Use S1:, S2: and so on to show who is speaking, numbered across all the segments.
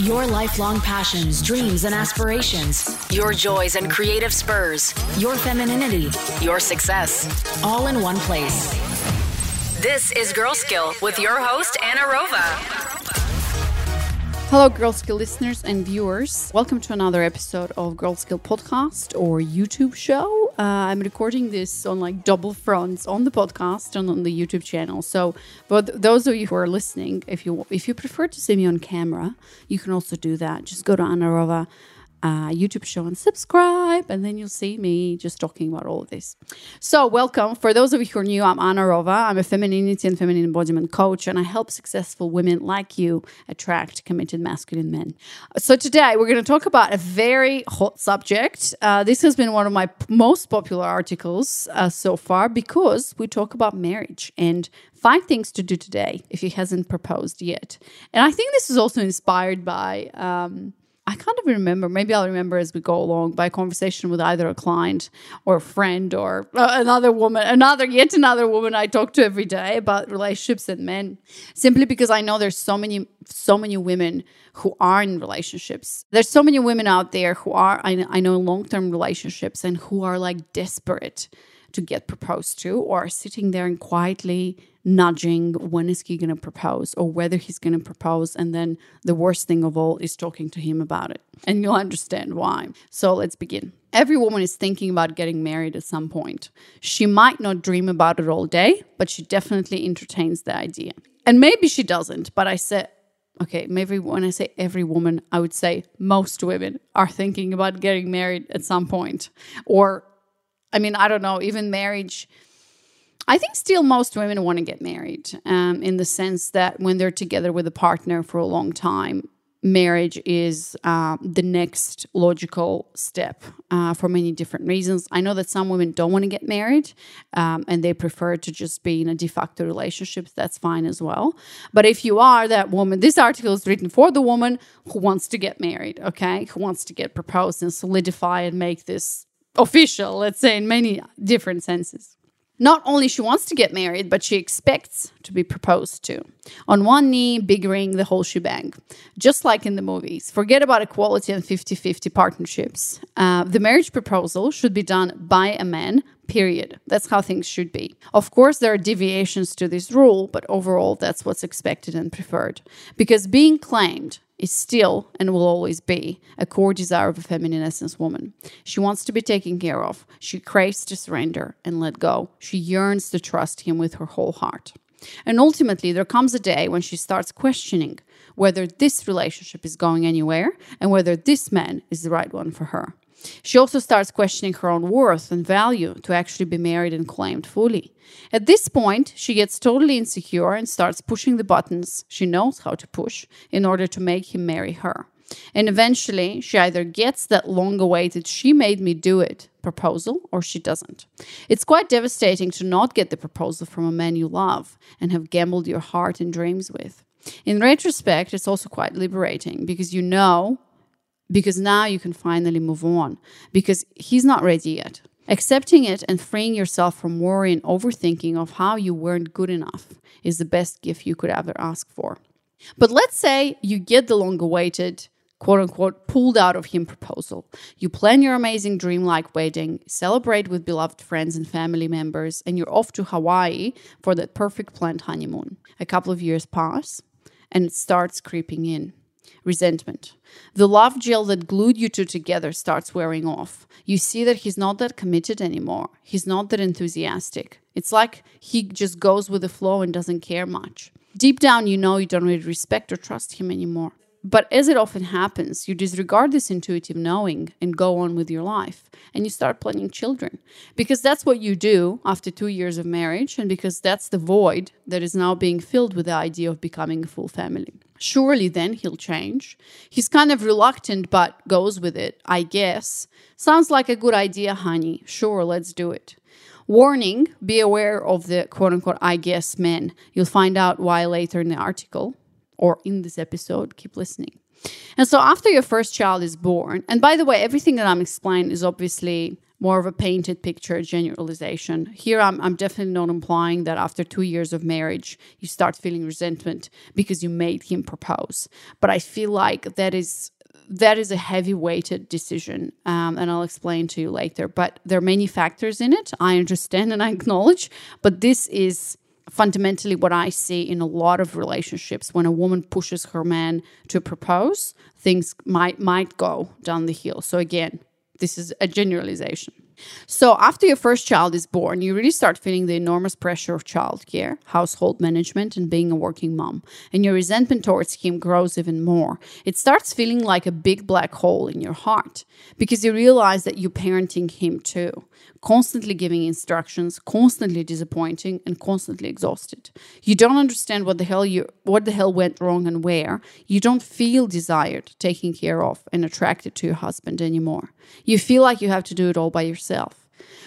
S1: Your lifelong passions, dreams, and aspirations. Your joys and creative spurs. Your femininity. Your success. All in one place. This is Girl Skill with your host, Anna Rova.
S2: Hello, Girl Skill listeners and viewers. Welcome to another episode of Girl Skill podcast or YouTube show. Uh, I'm recording this on like double fronts on the podcast and on the YouTube channel. So, but those of you who are listening, if you if you prefer to see me on camera, you can also do that. Just go to Anna Rova uh, YouTube show and subscribe, and then you'll see me just talking about all of this. So, welcome. For those of you who are new, I'm Anna Rova. I'm a femininity and feminine embodiment coach, and I help successful women like you attract committed masculine men. So, today we're going to talk about a very hot subject. Uh, this has been one of my most popular articles uh, so far because we talk about marriage and five things to do today if he hasn't proposed yet. And I think this is also inspired by. Um, I can't even remember. Maybe I'll remember as we go along by conversation with either a client or a friend or uh, another woman, another, yet another woman I talk to every day about relationships and men. Simply because I know there's so many, so many women who are in relationships. There's so many women out there who are, I, I know, long term relationships and who are like desperate to get proposed to or sitting there and quietly nudging when is he going to propose or whether he's going to propose and then the worst thing of all is talking to him about it. And you'll understand why. So let's begin. Every woman is thinking about getting married at some point. She might not dream about it all day but she definitely entertains the idea. And maybe she doesn't but i said okay, maybe when I say every woman, I would say most women are thinking about getting married at some point. Or I mean, I don't know, even marriage. I think still most women want to get married um, in the sense that when they're together with a partner for a long time, marriage is uh, the next logical step uh, for many different reasons. I know that some women don't want to get married um, and they prefer to just be in a de facto relationship. That's fine as well. But if you are that woman, this article is written for the woman who wants to get married, okay, who wants to get proposed and solidify and make this official, let's say, in many different senses. Not only she wants to get married, but she expects to be proposed to. On one knee, big ring, the whole shebang. Just like in the movies. Forget about equality and 50 50 partnerships. Uh, the marriage proposal should be done by a man, period. That's how things should be. Of course, there are deviations to this rule, but overall, that's what's expected and preferred. Because being claimed is still and will always be a core desire of a feminine essence woman. She wants to be taken care of. She craves to surrender and let go. She yearns to trust him with her whole heart. And ultimately, there comes a day when she starts questioning whether this relationship is going anywhere and whether this man is the right one for her. She also starts questioning her own worth and value to actually be married and claimed fully. At this point, she gets totally insecure and starts pushing the buttons she knows how to push in order to make him marry her. And eventually, she either gets that long awaited, she made me do it proposal, or she doesn't. It's quite devastating to not get the proposal from a man you love and have gambled your heart and dreams with. In retrospect, it's also quite liberating because you know because now you can finally move on because he's not ready yet. Accepting it and freeing yourself from worry and overthinking of how you weren't good enough is the best gift you could ever ask for. But let's say you get the long awaited, quote unquote, pulled out of him proposal. You plan your amazing dream-like wedding, celebrate with beloved friends and family members, and you're off to Hawaii for that perfect planned honeymoon. A couple of years pass, and it starts creeping in resentment. The love gel that glued you two together starts wearing off. You see that he's not that committed anymore. He's not that enthusiastic. It's like he just goes with the flow and doesn't care much. Deep down, you know you don't really respect or trust him anymore. But as it often happens, you disregard this intuitive knowing and go on with your life. And you start planning children. Because that's what you do after two years of marriage, and because that's the void that is now being filled with the idea of becoming a full family. Surely then he'll change. He's kind of reluctant, but goes with it, I guess. Sounds like a good idea, honey. Sure, let's do it. Warning be aware of the quote unquote I guess men. You'll find out why later in the article or in this episode. Keep listening. And so, after your first child is born, and by the way, everything that I'm explaining is obviously more of a painted picture, generalization. Here, I'm, I'm definitely not implying that after two years of marriage, you start feeling resentment because you made him propose. But I feel like that is that is a heavy weighted decision um, and i'll explain to you later but there are many factors in it i understand and i acknowledge but this is fundamentally what I see in a lot of relationships when a woman pushes her man to propose, things might might go down the hill. So again, this is a generalization. So, after your first child is born, you really start feeling the enormous pressure of childcare, household management, and being a working mom. And your resentment towards him grows even more. It starts feeling like a big black hole in your heart because you realize that you're parenting him too, constantly giving instructions, constantly disappointing, and constantly exhausted. You don't understand what the hell you what the hell went wrong and where. You don't feel desired, taken care of, and attracted to your husband anymore. You feel like you have to do it all by yourself.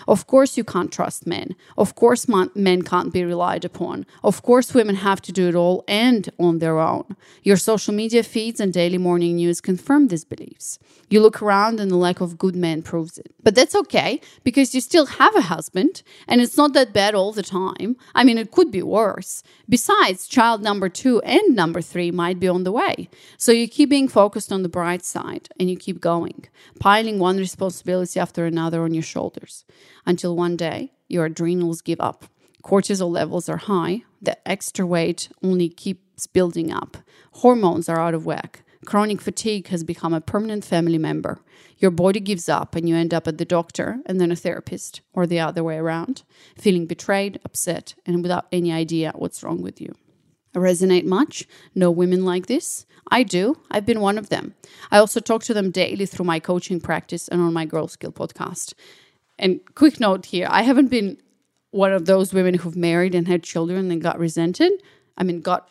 S2: Of course, you can't trust men. Of course, men can't be relied upon. Of course, women have to do it all and on their own. Your social media feeds and daily morning news confirm these beliefs. You look around and the lack of good men proves it. But that's okay because you still have a husband and it's not that bad all the time. I mean, it could be worse. Besides, child number two and number three might be on the way. So you keep being focused on the bright side and you keep going, piling one responsibility after another on your shoulders until one day your adrenals give up. Cortisol levels are high, the extra weight only keeps building up, hormones are out of whack. Chronic fatigue has become a permanent family member. Your body gives up and you end up at the doctor and then a therapist, or the other way around, feeling betrayed, upset, and without any idea what's wrong with you. I resonate much. Know women like this? I do. I've been one of them. I also talk to them daily through my coaching practice and on my Girl Skill podcast. And quick note here I haven't been one of those women who've married and had children and got resented. I mean, got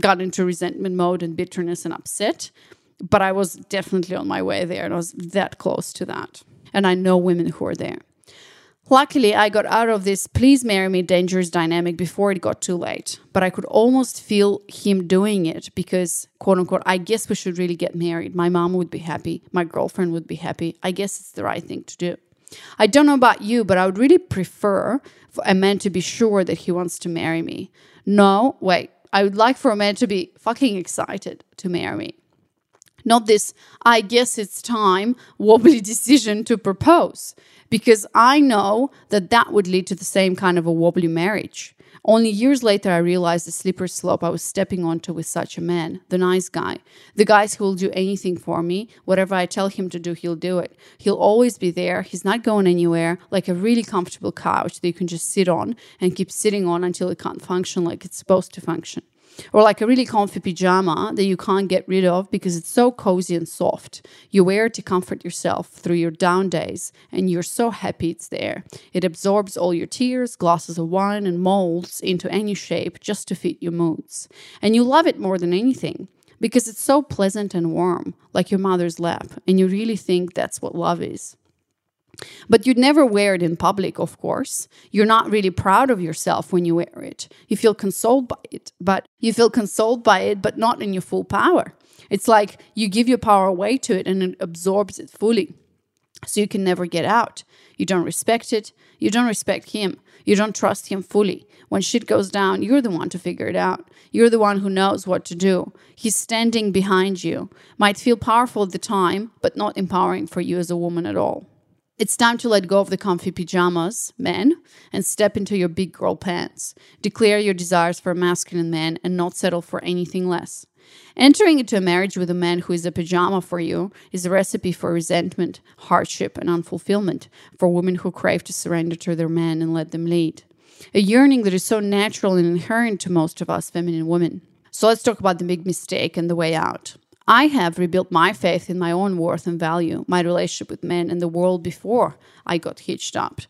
S2: got into resentment mode and bitterness and upset. But I was definitely on my way there, and I was that close to that. And I know women who are there. Luckily, I got out of this please marry me dangerous dynamic before it got too late. But I could almost feel him doing it because, quote unquote, I guess we should really get married. My mom would be happy. My girlfriend would be happy. I guess it's the right thing to do. I don't know about you, but I would really prefer for a man to be sure that he wants to marry me. No, wait, I would like for a man to be fucking excited to marry me. Not this, I guess it's time, wobbly decision to propose, because I know that that would lead to the same kind of a wobbly marriage. Only years later, I realized the slippery slope I was stepping onto with such a man, the nice guy. The guys who will do anything for me. Whatever I tell him to do, he'll do it. He'll always be there. He's not going anywhere, like a really comfortable couch that you can just sit on and keep sitting on until it can't function like it's supposed to function or like a really comfy pajama that you can't get rid of because it's so cozy and soft. You wear it to comfort yourself through your down days, and you're so happy it's there. It absorbs all your tears, glasses of wine, and molds into any shape just to fit your moods. And you love it more than anything because it's so pleasant and warm, like your mother's lap, and you really think that's what love is. But you'd never wear it in public, of course. You're not really proud of yourself when you wear it. You feel consoled by it, but you feel consoled by it, but not in your full power. It's like you give your power away to it and it absorbs it fully. So you can never get out. You don't respect it. You don't respect him. You don't trust him fully. When shit goes down, you're the one to figure it out. You're the one who knows what to do. He's standing behind you. Might feel powerful at the time, but not empowering for you as a woman at all. It's time to let go of the comfy pajamas, men, and step into your big girl pants. Declare your desires for a masculine man and not settle for anything less. Entering into a marriage with a man who is a pajama for you is a recipe for resentment, hardship, and unfulfillment for women who crave to surrender to their man and let them lead. A yearning that is so natural and inherent to most of us feminine women. So let's talk about the big mistake and the way out. I have rebuilt my faith in my own worth and value, my relationship with men and the world before I got hitched up.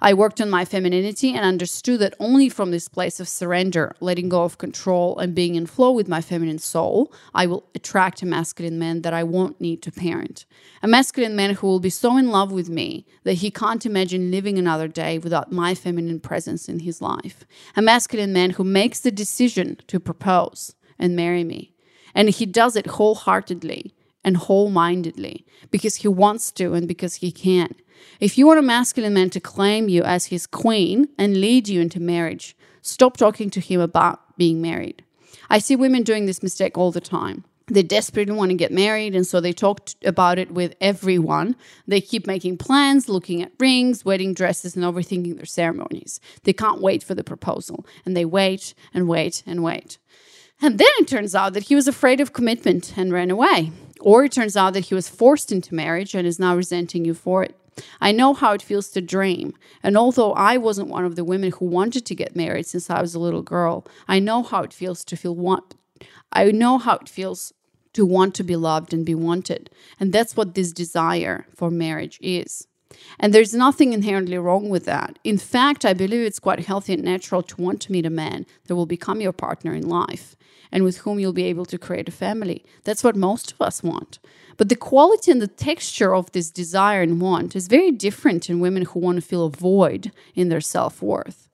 S2: I worked on my femininity and understood that only from this place of surrender, letting go of control, and being in flow with my feminine soul, I will attract a masculine man that I won't need to parent. A masculine man who will be so in love with me that he can't imagine living another day without my feminine presence in his life. A masculine man who makes the decision to propose and marry me and he does it wholeheartedly and whole mindedly because he wants to and because he can. If you want a masculine man to claim you as his queen and lead you into marriage, stop talking to him about being married. I see women doing this mistake all the time. They desperately want to get married, and so they talk about it with everyone. They keep making plans, looking at rings, wedding dresses, and overthinking their ceremonies. They can't wait for the proposal, and they wait and wait and wait. And then it turns out that he was afraid of commitment and ran away. Or it turns out that he was forced into marriage and is now resenting you for it. I know how it feels to dream. And although I wasn't one of the women who wanted to get married since I was a little girl, I know how it feels to feel want I know how it feels to want to be loved and be wanted. And that's what this desire for marriage is. And there's nothing inherently wrong with that. In fact, I believe it's quite healthy and natural to want to meet a man that will become your partner in life and with whom you'll be able to create a family. That's what most of us want. But the quality and the texture of this desire and want is very different in women who want to fill a void in their self worth.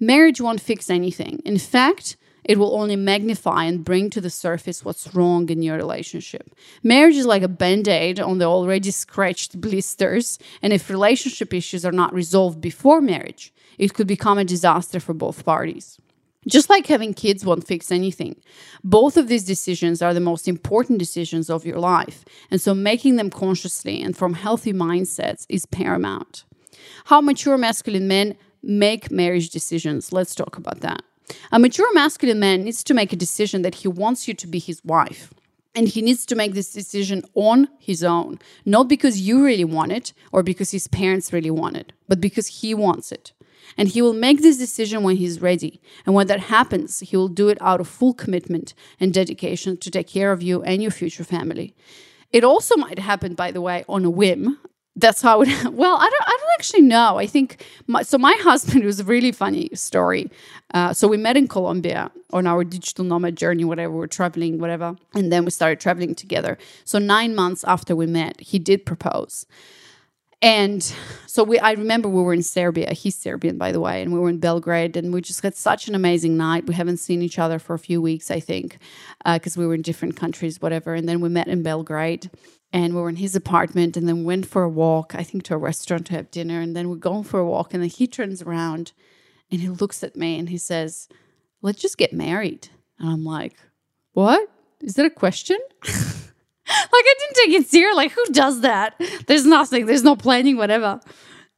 S2: Marriage won't fix anything. In fact, it will only magnify and bring to the surface what's wrong in your relationship. Marriage is like a band aid on the already scratched blisters, and if relationship issues are not resolved before marriage, it could become a disaster for both parties. Just like having kids won't fix anything, both of these decisions are the most important decisions of your life, and so making them consciously and from healthy mindsets is paramount. How mature masculine men make marriage decisions. Let's talk about that. A mature masculine man needs to make a decision that he wants you to be his wife. And he needs to make this decision on his own, not because you really want it or because his parents really want it, but because he wants it. And he will make this decision when he's ready. And when that happens, he will do it out of full commitment and dedication to take care of you and your future family. It also might happen, by the way, on a whim. That's how it. Well, I don't. I don't actually know. I think. My, so my husband was a really funny story. Uh, so we met in Colombia on our digital nomad journey, whatever we we're traveling, whatever, and then we started traveling together. So nine months after we met, he did propose. And so we, I remember we were in Serbia. He's Serbian, by the way, and we were in Belgrade, and we just had such an amazing night. We haven't seen each other for a few weeks, I think, because uh, we were in different countries, whatever. And then we met in Belgrade, and we were in his apartment, and then went for a walk. I think to a restaurant to have dinner, and then we're going for a walk, and then he turns around, and he looks at me, and he says, "Let's just get married." And I'm like, "What? Is that a question?" like I didn't take it serious. Like who does that? There's nothing. There's no planning, whatever.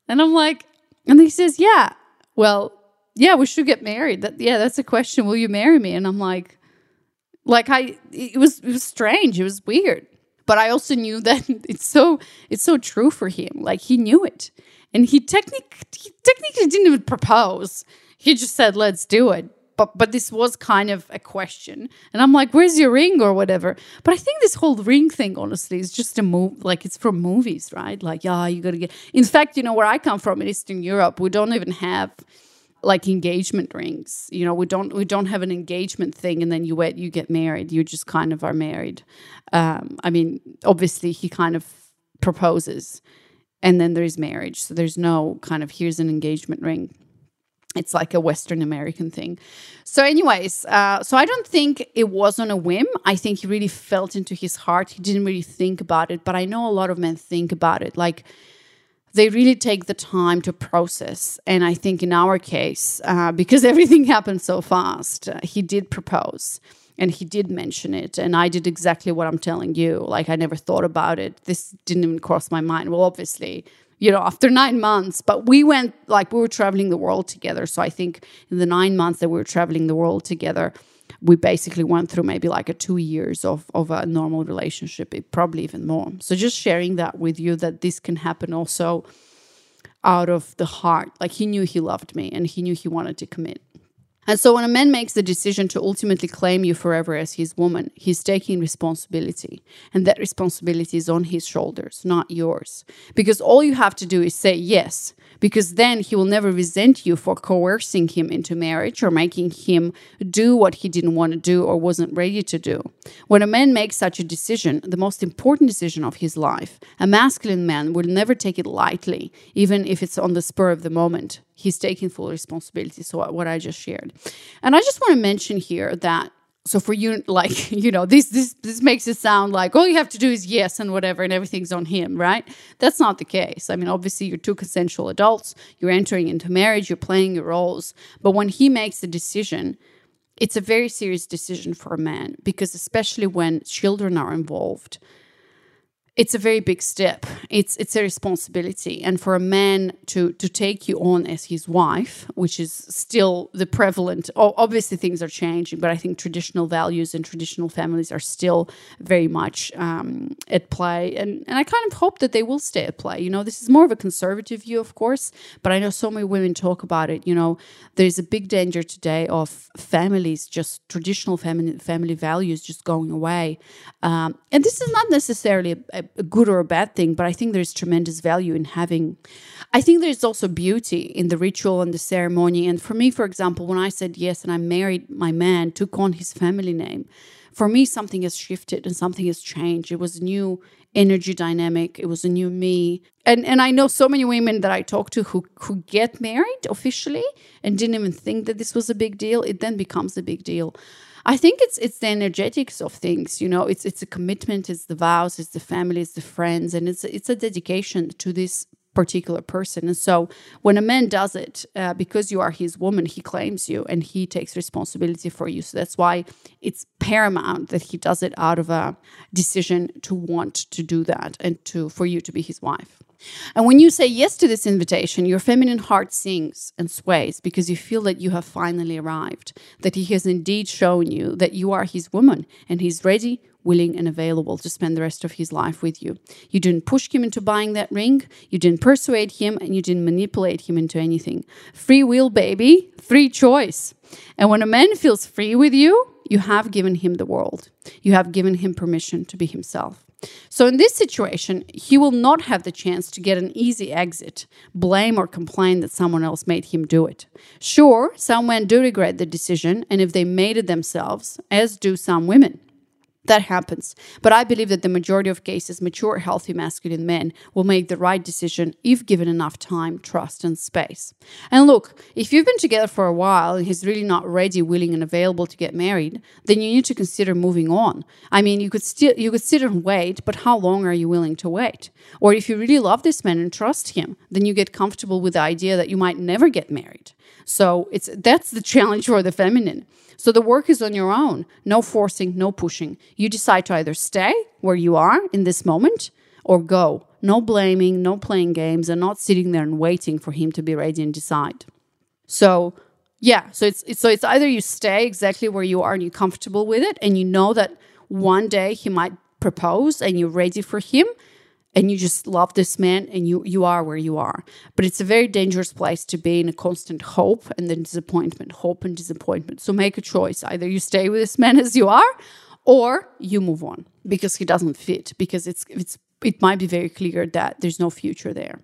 S2: And I'm like, and he says, yeah. Well, yeah, we should get married. That yeah, that's a question. Will you marry me? And I'm like, like I, it was it was strange. It was weird. But I also knew that it's so it's so true for him. Like he knew it, and he technic he technically didn't even propose. He just said, "Let's do it." But but this was kind of a question. And i'm like where's your ring or whatever? But i think this whole ring thing honestly is just a move like it's from movies right? Like yeah you gotta get in fact you know where i come from in eastern europe we don't even have like engagement rings. You know we don't we don't have an engagement thing and then you wait you get married. You just kind of are married. Um i mean obviously he kind of proposes and then there's marriage. So there's no kind of here's an engagement ring it's like a Western American thing. So, anyways, uh, so I don't think it was on a whim. I think he really felt into his heart. He didn't really think about it, but I know a lot of men think about it. Like they really take the time to process. And I think in our case, uh, because everything happened so fast, uh, he did propose and he did mention it and i did exactly what i'm telling you like i never thought about it this didn't even cross my mind well obviously you know, after nine months. But we went like we were traveling the world together. So I think in the nine months that we were traveling the world together, we basically went through maybe like a two years of, of a normal relationship, probably even more. So just sharing that with you that this can happen also out of the heart. Like he knew he loved me and he knew he wanted to commit. And so when a man makes the decision to ultimately claim you forever as his woman, he's taking responsibility. And that responsibility is on his shoulders, not yours. Because all you have to do is say yes because then he will never resent you for coercing him into marriage or making him do what he didn't want to do or wasn't ready to do. When a man makes such a decision, the most important decision of his life, a masculine man will never take it lightly, even if it's on the spur of the moment. He's taking full responsibility. So, what I just shared. And I just want to mention here that so for you, like you know, this this this makes it sound like all you have to do is yes and whatever, and everything's on him, right? That's not the case. I mean, obviously, you're two consensual adults. You're entering into marriage. You're playing your roles. But when he makes a decision, it's a very serious decision for a man because, especially when children are involved, it's a very big step. It's it's a responsibility, and for a man to to take you on as his wife, which is still the prevalent. Obviously, things are changing, but I think traditional values and traditional families are still very much um, at play, and and I kind of hope that they will stay at play. You know, this is more of a conservative view, of course, but I know so many women talk about it. You know, there's a big danger today of families just traditional family family values just going away, um, and this is not necessarily a, a a good or a bad thing, but I think there's tremendous value in having. I think there's also beauty in the ritual and the ceremony. And for me, for example, when I said yes and I married my man, took on his family name, for me, something has shifted and something has changed. It was a new energy dynamic. It was a new me. And and I know so many women that I talk to who who get married officially and didn't even think that this was a big deal. It then becomes a big deal. I think it's it's the energetics of things. You know, it's it's a commitment, it's the vows, it's the family, it's the friends, and it's it's a dedication to this particular person. And so when a man does it, uh, because you are his woman, he claims you and he takes responsibility for you. So that's why it's paramount that he does it out of a decision to want to do that and to for you to be his wife. And when you say yes to this invitation, your feminine heart sings and sways because you feel that you have finally arrived, that he has indeed shown you that you are his woman and he's ready, willing, and available to spend the rest of his life with you. You didn't push him into buying that ring, you didn't persuade him, and you didn't manipulate him into anything. Free will, baby, free choice. And when a man feels free with you, you have given him the world. You have given him permission to be himself. So, in this situation, he will not have the chance to get an easy exit, blame or complain that someone else made him do it. Sure, some men do regret the decision, and if they made it themselves, as do some women that happens. But I believe that the majority of cases, mature, healthy, masculine men will make the right decision if given enough time, trust, and space. And look, if you've been together for a while and he's really not ready, willing, and available to get married, then you need to consider moving on. I mean, you could still you could sit and wait, but how long are you willing to wait? Or if you really love this man and trust him, then you get comfortable with the idea that you might never get married. So it's that's the challenge for the feminine. So the work is on your own. No forcing, no pushing. You decide to either stay where you are in this moment or go. No blaming, no playing games, and not sitting there and waiting for him to be ready and decide. So yeah, so it's, it's so it's either you stay exactly where you are and you're comfortable with it, and you know that one day he might propose and you're ready for him, and you just love this man and you you are where you are but it's a very dangerous place to be in a constant hope and then disappointment hope and disappointment so make a choice either you stay with this man as you are or you move on because he doesn't fit because it's it's it might be very clear that there's no future there.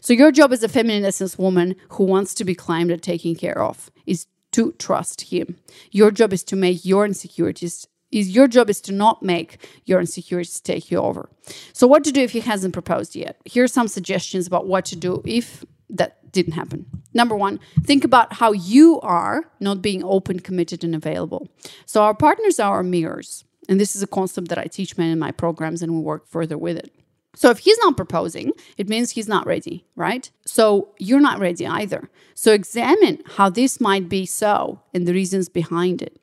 S2: So your job as a feminine essence woman who wants to be claimed and taken care of is to trust him. Your job is to make your insecurities is your job is to not make your insecurities take you over. So what to do if he hasn't proposed yet? Here are some suggestions about what to do if that didn't happen. Number one, think about how you are not being open, committed, and available. So our partners are our mirrors. And this is a concept that I teach men in my programs and we work further with it. So if he's not proposing, it means he's not ready, right? So you're not ready either. So examine how this might be so and the reasons behind it.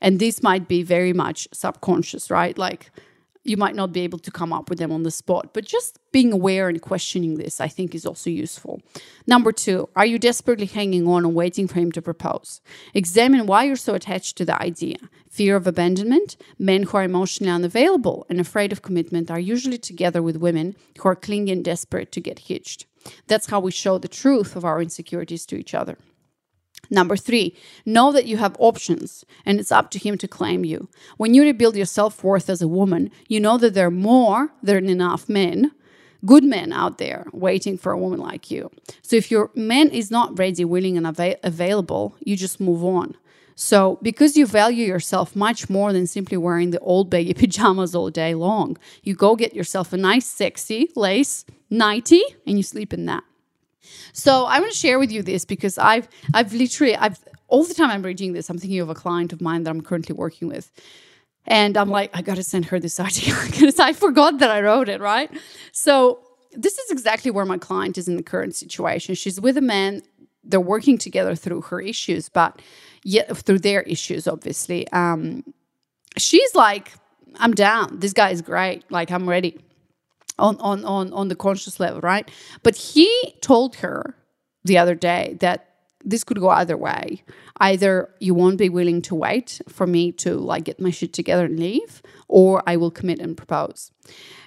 S2: And this might be very much subconscious, right? Like you might not be able to come up with them on the spot, but just being aware and questioning this, I think, is also useful. Number two, are you desperately hanging on and waiting for him to propose? Examine why you're so attached to the idea. Fear of abandonment. Men who are emotionally unavailable and afraid of commitment are usually together with women who are clingy and desperate to get hitched. That's how we show the truth of our insecurities to each other. Number three, know that you have options and it's up to him to claim you. When you rebuild your self worth as a woman, you know that there are more than enough men, good men out there waiting for a woman like you. So if your man is not ready, willing, and ava- available, you just move on. So, because you value yourself much more than simply wearing the old baggy pajamas all day long, you go get yourself a nice, sexy lace nightie and you sleep in that. So I want to share with you this because I've I've literally I've all the time I'm reading this, I'm thinking of a client of mine that I'm currently working with. And I'm like, I gotta send her this article because I forgot that I wrote it, right? So this is exactly where my client is in the current situation. She's with a man, they're working together through her issues, but yet through their issues, obviously. Um, she's like, I'm down. This guy is great. Like I'm ready on on on on the conscious level, right? But he told her the other day that this could go either way. Either you won't be willing to wait for me to like get my shit together and leave, or I will commit and propose.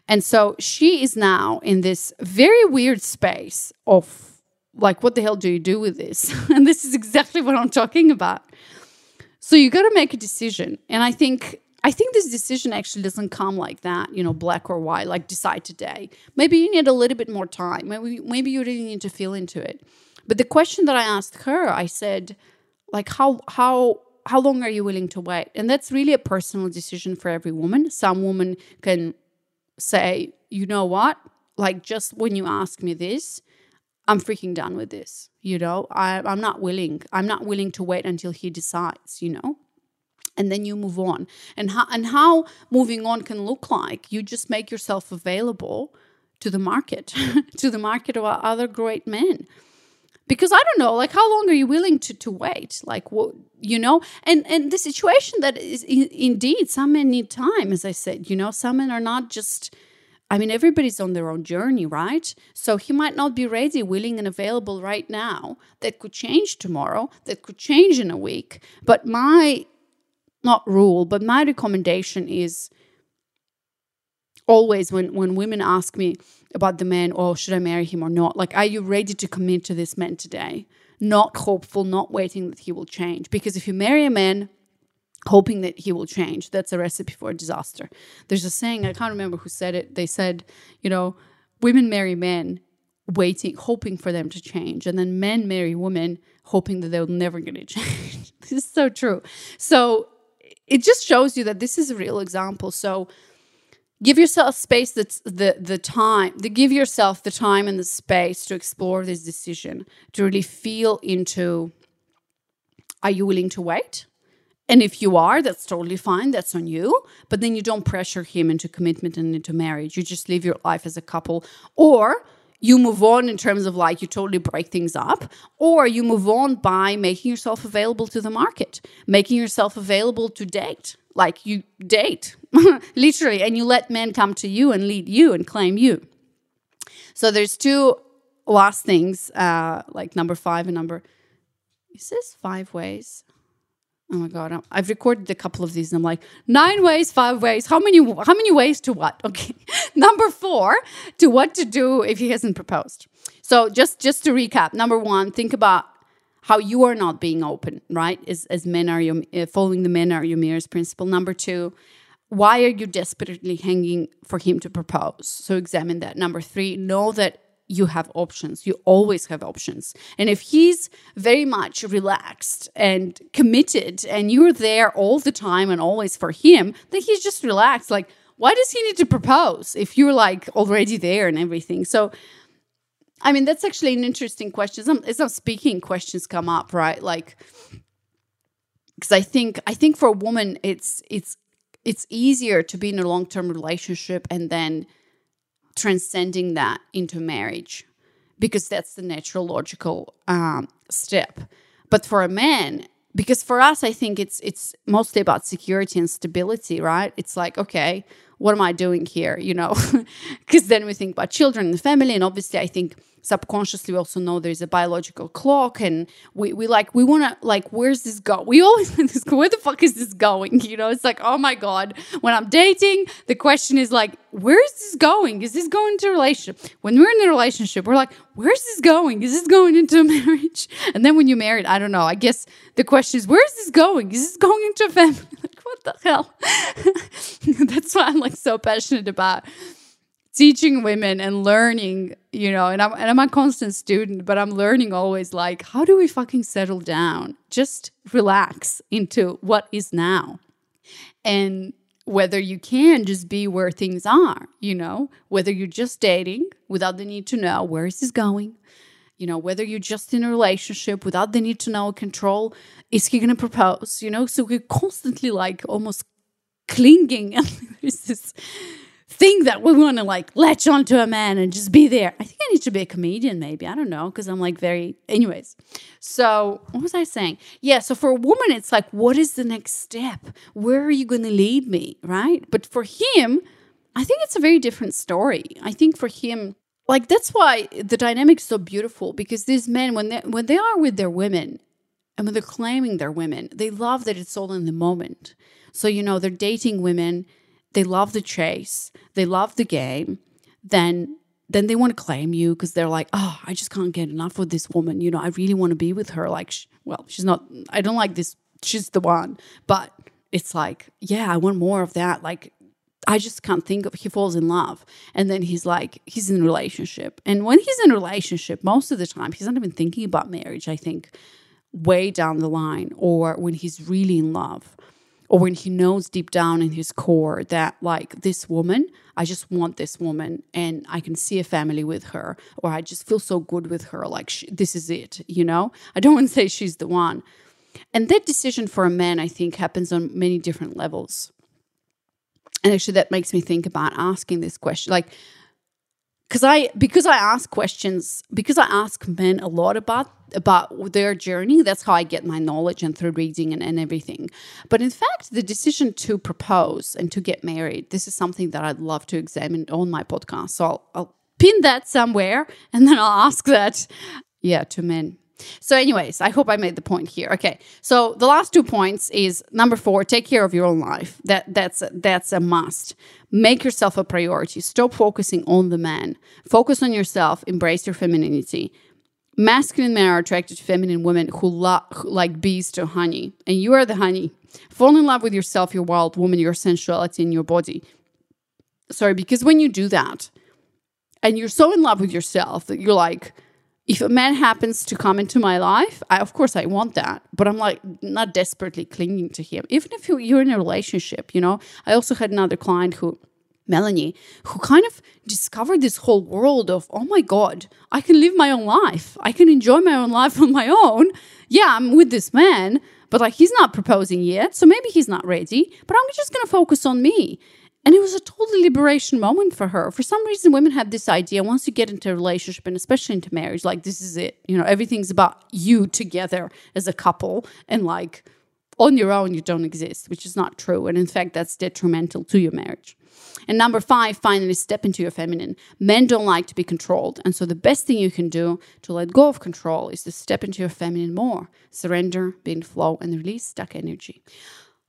S2: And so she is now in this very weird space of like, what the hell do you do with this? and this is exactly what I'm talking about. So you got to make a decision. And I think I think this decision actually doesn't come like that, you know, black or white, like decide today. Maybe you need a little bit more time. Maybe maybe you really need to feel into it. But the question that I asked her, I said, like how how how long are you willing to wait? And that's really a personal decision for every woman. Some woman can say, you know what? Like just when you ask me this, I'm freaking done with this. You know, I, I'm not willing. I'm not willing to wait until he decides, you know? And then you move on and how and how moving on can look like you just make yourself available to the market to the market of other great men because i don't know like how long are you willing to to wait like what you know and and the situation that is indeed some men need time as i said you know some men are not just I mean, everybody's on their own journey, right? So he might not be ready, willing, and available right now. That could change tomorrow, that could change in a week. But my not rule, but my recommendation is always when when women ask me about the man, oh, should I marry him or not? Like, are you ready to commit to this man today? Not hopeful, not waiting that he will change. Because if you marry a man hoping that he will change, that's a recipe for a disaster. There's a saying, I can't remember who said it. They said, you know, women marry men waiting, hoping for them to change. And then men marry women hoping that they're never going to change. this is so true. So it just shows you that this is a real example. So give yourself space that's the the time the give yourself the time and the space to explore this decision to really feel into are you willing to wait? And if you are that's totally fine that's on you but then you don't pressure him into commitment and into marriage. You just live your life as a couple. Or you move on in terms of like you totally break things up, or you move on by making yourself available to the market, making yourself available to date. Like you date, literally, and you let men come to you and lead you and claim you. So there's two last things, uh, like number five and number. Is this five ways? Oh my god, I've recorded a couple of these, and I'm like nine ways, five ways. How many? How many ways to what? Okay, number four to what to do if he hasn't proposed. So just just to recap, number one, think about how you are not being open, right? As as men are you uh, following the men are your mirrors principle. Number two, why are you desperately hanging for him to propose? So examine that. Number three, know that you have options. You always have options. And if he's very much relaxed and committed and you're there all the time and always for him, then he's just relaxed. Like, why does he need to propose if you're like already there and everything? So, I mean, that's actually an interesting question. Some, some speaking questions come up, right? Like, because I think I think for a woman, it's it's it's easier to be in a long term relationship and then transcending that into marriage because that's the natural logical um, step. But for a man because for us i think it's it's mostly about security and stability right? It's like okay what am i doing here you know? Because then we think about children and family and obviously i think subconsciously we also know there's a biological clock and we, we like we want to like where's this go we always where the fuck is this going you know? It's like oh my god when i'm dating the question is like where is this going? Is this going a relationship? When we're in a relationship we're like where's this going? Is this going into a marriage? And then when you're married i don't know i guess the question is where's this going? Is this going into a family? Like what the hell? That's why i'm like so passionate about teaching women and learning, you know, and I'm and I'm a constant student, but I'm learning always like how do we fucking settle down? Just relax into what is now. And whether you can just be where things are, you know, whether you're just dating without the need to know where is this going, you know, whether you're just in a relationship without the need to know control, is he going to propose? You know, so we're constantly like almost clinging. And there's this thing that we want to like latch onto a man and just be there. I think I need to be a comedian, maybe. I don't know, because I'm like very, anyways. So, what was I saying? Yeah, so for a woman, it's like, what is the next step? Where are you going to lead me? Right. But for him, I think it's a very different story. I think for him, like that's why the dynamic's so beautiful because these men when they when they are with their women and when they're claiming their women they love that it's all in the moment so you know they're dating women they love the chase they love the game then then they want to claim you because they're like oh i just can't get enough of this woman you know i really want to be with her. Like well she's not i don't like this she's the one. But it's like yeah i want more of that. Like I just can't think of he falls in love and then he's like he's in a relationship. And when he's in a relationship most of the time he's not even thinking about marriage I think way down the line or when he's really in love or when he knows deep down in his core that like this woman I just want this woman and I can see a family with her or I just feel so good with her like she, this is it you know? I don't want to say she's the one. And that decision for a man I think happens on many different levels. And actually that makes me think about asking this question like because i because i ask questions because i ask men a lot about about their journey that's how i get my knowledge and through reading and, and everything. But in fact the decision to propose and to get married this is something that i'd love to examine on my podcast. So i'll, I'll pin that somewhere and then i'll ask that yeah to men so, anyways, I hope I made the point here. Okay. So the last two points is number four: take care of your own life. That that's that's a must. Make yourself a priority. Stop focusing on the man. Focus on yourself. Embrace your femininity. Masculine men are attracted to feminine women who, lo- like bees to honey, and you are the honey. Fall in love with yourself, your wild woman, your sensuality, and your body. Sorry, because when you do that, and you're so in love with yourself that you're like if a man happens to come into my life, I, of course I want that, but I'm like not desperately clinging to him. Even if you're in a relationship, you know. I also had another client who, Melanie, who kind of discovered this whole world of, oh my God, I can live my own life. I can enjoy my own life on my own. Yeah, I'm with this man, but like he's not proposing yet, so maybe he's not ready, but I'm just gonna focus on me. And it was a total liberation moment for her. For some reason, women have this idea once you get into a relationship and especially into marriage, like this is it. You know, everything's about you together as a couple and like on your own, you don't exist, which is not true. And in fact, that's detrimental to your marriage. And number five, finally, step into your feminine. Men don't like to be controlled. And so the best thing you can do to let go of control is to step into your feminine more. Surrender, be in flow, and release stuck energy.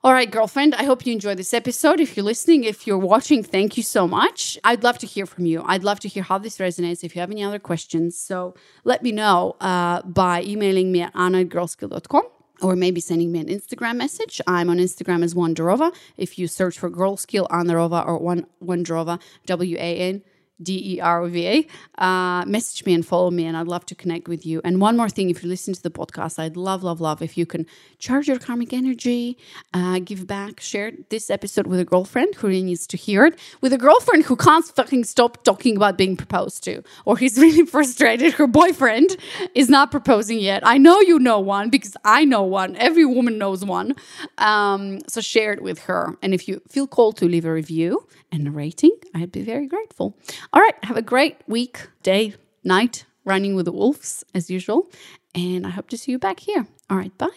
S2: All right, girlfriend, I hope you enjoyed this episode. If you're listening, if you're watching, thank you so much. I'd love to hear from you. I'd love to hear how this resonates. If you have any other questions, so let me know uh, by emailing me at anna girlskill.com or maybe sending me an Instagram message. I'm on Instagram as Wanderova. If you search for Girl Skill Anna Rova or One Wanderova, W A N D E R O V A, uh, message me and follow me, and I'd love to connect with you. And one more thing, if you listen to the podcast, I'd love, love, love if you can charge your karmic energy, uh, give back, share this episode with a girlfriend who really needs to hear it, with a girlfriend who can't fucking stop talking about being proposed to, or he's really frustrated her boyfriend is not proposing yet. I know you know one because I know one. Every woman knows one. Um, so share it with her. And if you feel called to leave a review and a rating, I'd be very grateful. All right, have a great week, day, night, running with the wolves as usual. And I hope to see you back here. All right, bye.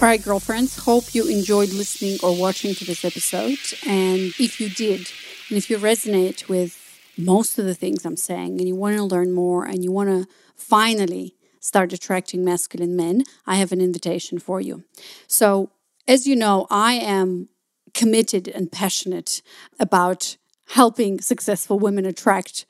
S2: All right, girlfriends, hope you enjoyed listening or watching to this episode. And if you did, and if you resonate with most of the things I'm saying, and you want to learn more, and you want to finally start attracting masculine men, I have an invitation for you. So, as you know, I am committed and passionate about helping successful women attract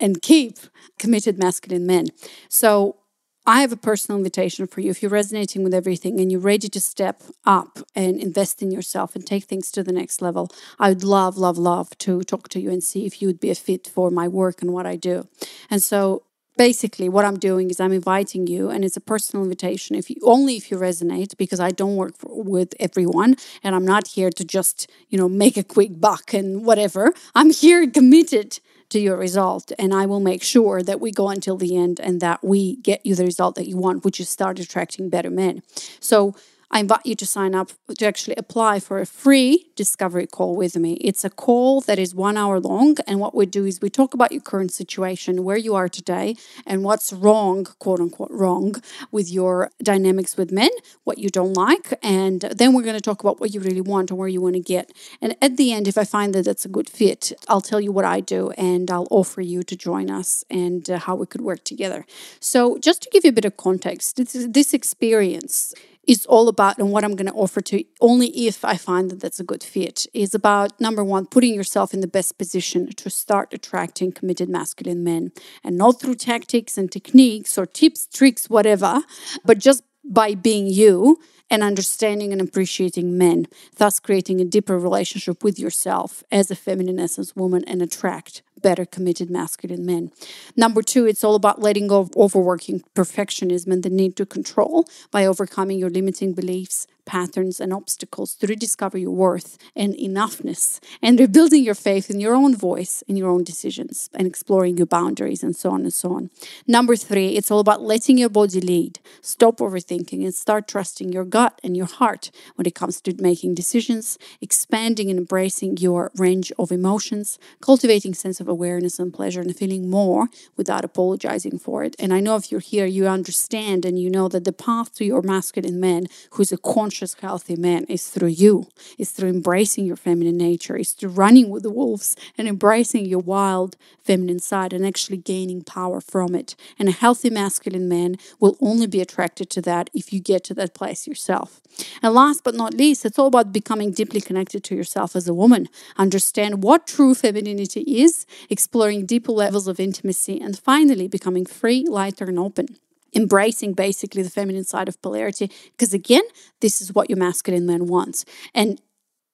S2: and keep committed masculine men. So I have a personal invitation for you. If you're resonating with everything and you're ready to step up and invest in yourself and take things to the next level, I would love, love, love to talk to you and see if you would be a fit for my work and what I do. And so basically what i'm doing is i'm inviting you and it's a personal invitation if you only if you resonate because i don't work for, with everyone and i'm not here to just you know make a quick buck and whatever i'm here committed to your result. And I will make sure that we go until the end and that we get you the result that you want, which is start attracting better men. So I invite you to sign up to actually apply for a free discovery call with me. It's a call that is one hour long. And what we do is we talk about your current situation, where you are today, and what's wrong, quote unquote, wrong with your dynamics with men, what you don't like. And then we're going to talk about what you really want and where you want to get. And at the end, if I find that that's a good fit, I'll tell you what I do and I'll offer you to join us and uh, how we could work together. So, just to give you a bit of context, this, this experience is all about and what I'm going to offer to only if I find that that's a good fit is about number one, putting yourself in the best position to start attracting committed masculine men. And not through tactics and techniques or tips, tricks, whatever, but just by being you and understanding and appreciating men, thus creating a deeper relationship with yourself as a feminine essence woman and attract better committed masculine men. Number two, it's all about letting go of overworking perfectionism and the need to control by overcoming your limiting beliefs, patterns, and obstacles to rediscover your worth and enoughness and rebuilding your faith in your own voice in your own decisions and exploring your boundaries and so on and so on. Number three, it's all about letting your body lead. Stop overthinking and start trusting your gut and your heart when it comes to making decisions, expanding and embracing your range of emotions, cultivating sense of awareness and pleasure and feeling more without apologizing for it. And I know if you're here, you understand and you know that the path to your masculine man who's a conscious conscious, healthy man is through you. It's through embracing your feminine nature. It's through running with the wolves and embracing your wild feminine side and actually gaining power from it. And a healthy masculine man will only be attracted to that if you get to that place yourself. And last but not least, it's all about becoming deeply connected to yourself as a woman. Understand what true femininity is, exploring deeper levels of intimacy, and finally becoming free, lighter, and open embracing basically the feminine side of polarity because again this is what your masculine man wants and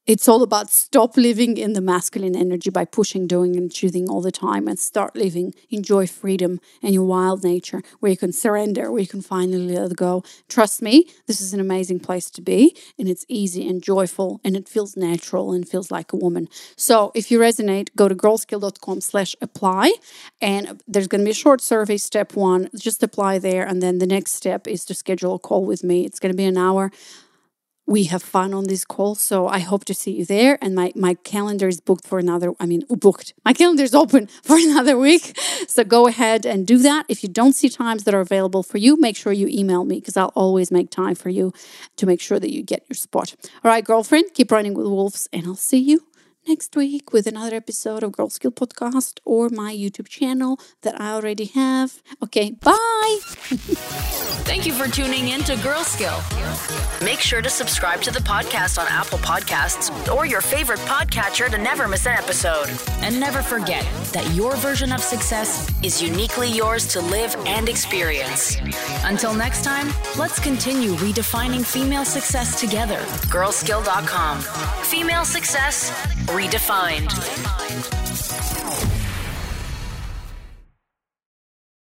S2: it's all about stop living in the masculine energy by pushing, doing, and choosing all the time and start living, enjoy freedom and your wild nature where you can surrender, where you can finally let go. Trust me, this is an amazing place to be and it's easy and joyful and it feels natural and feels like a woman. So if you resonate, go to girlskill.com slash apply and there's going to be a short survey, step one, just apply there. And then the next step is to schedule a call with me. It's going to be an hour we have fun on this call. So I hope to see you there. And my, my calendar is booked for another, I mean, booked. My calendar is open for another week. So go ahead and do that. If you don't see times that are available for you, make sure you email me because I'll always make time for you to make sure that you get your spot. All right, girlfriend, keep running with wolves, and I'll see you next week with another episode of Girl Skill Podcast or my YouTube channel that I already have. Okay, bye.
S1: Thank you for tuning in to Girl Skill. Make sure to subscribe to the podcast on Apple Podcasts or your favorite podcatcher to never miss an episode. And never forget that your version of success is uniquely yours to live and experience. Until next time, let's continue redefining female success together. Girlskill.com. Female success redefined.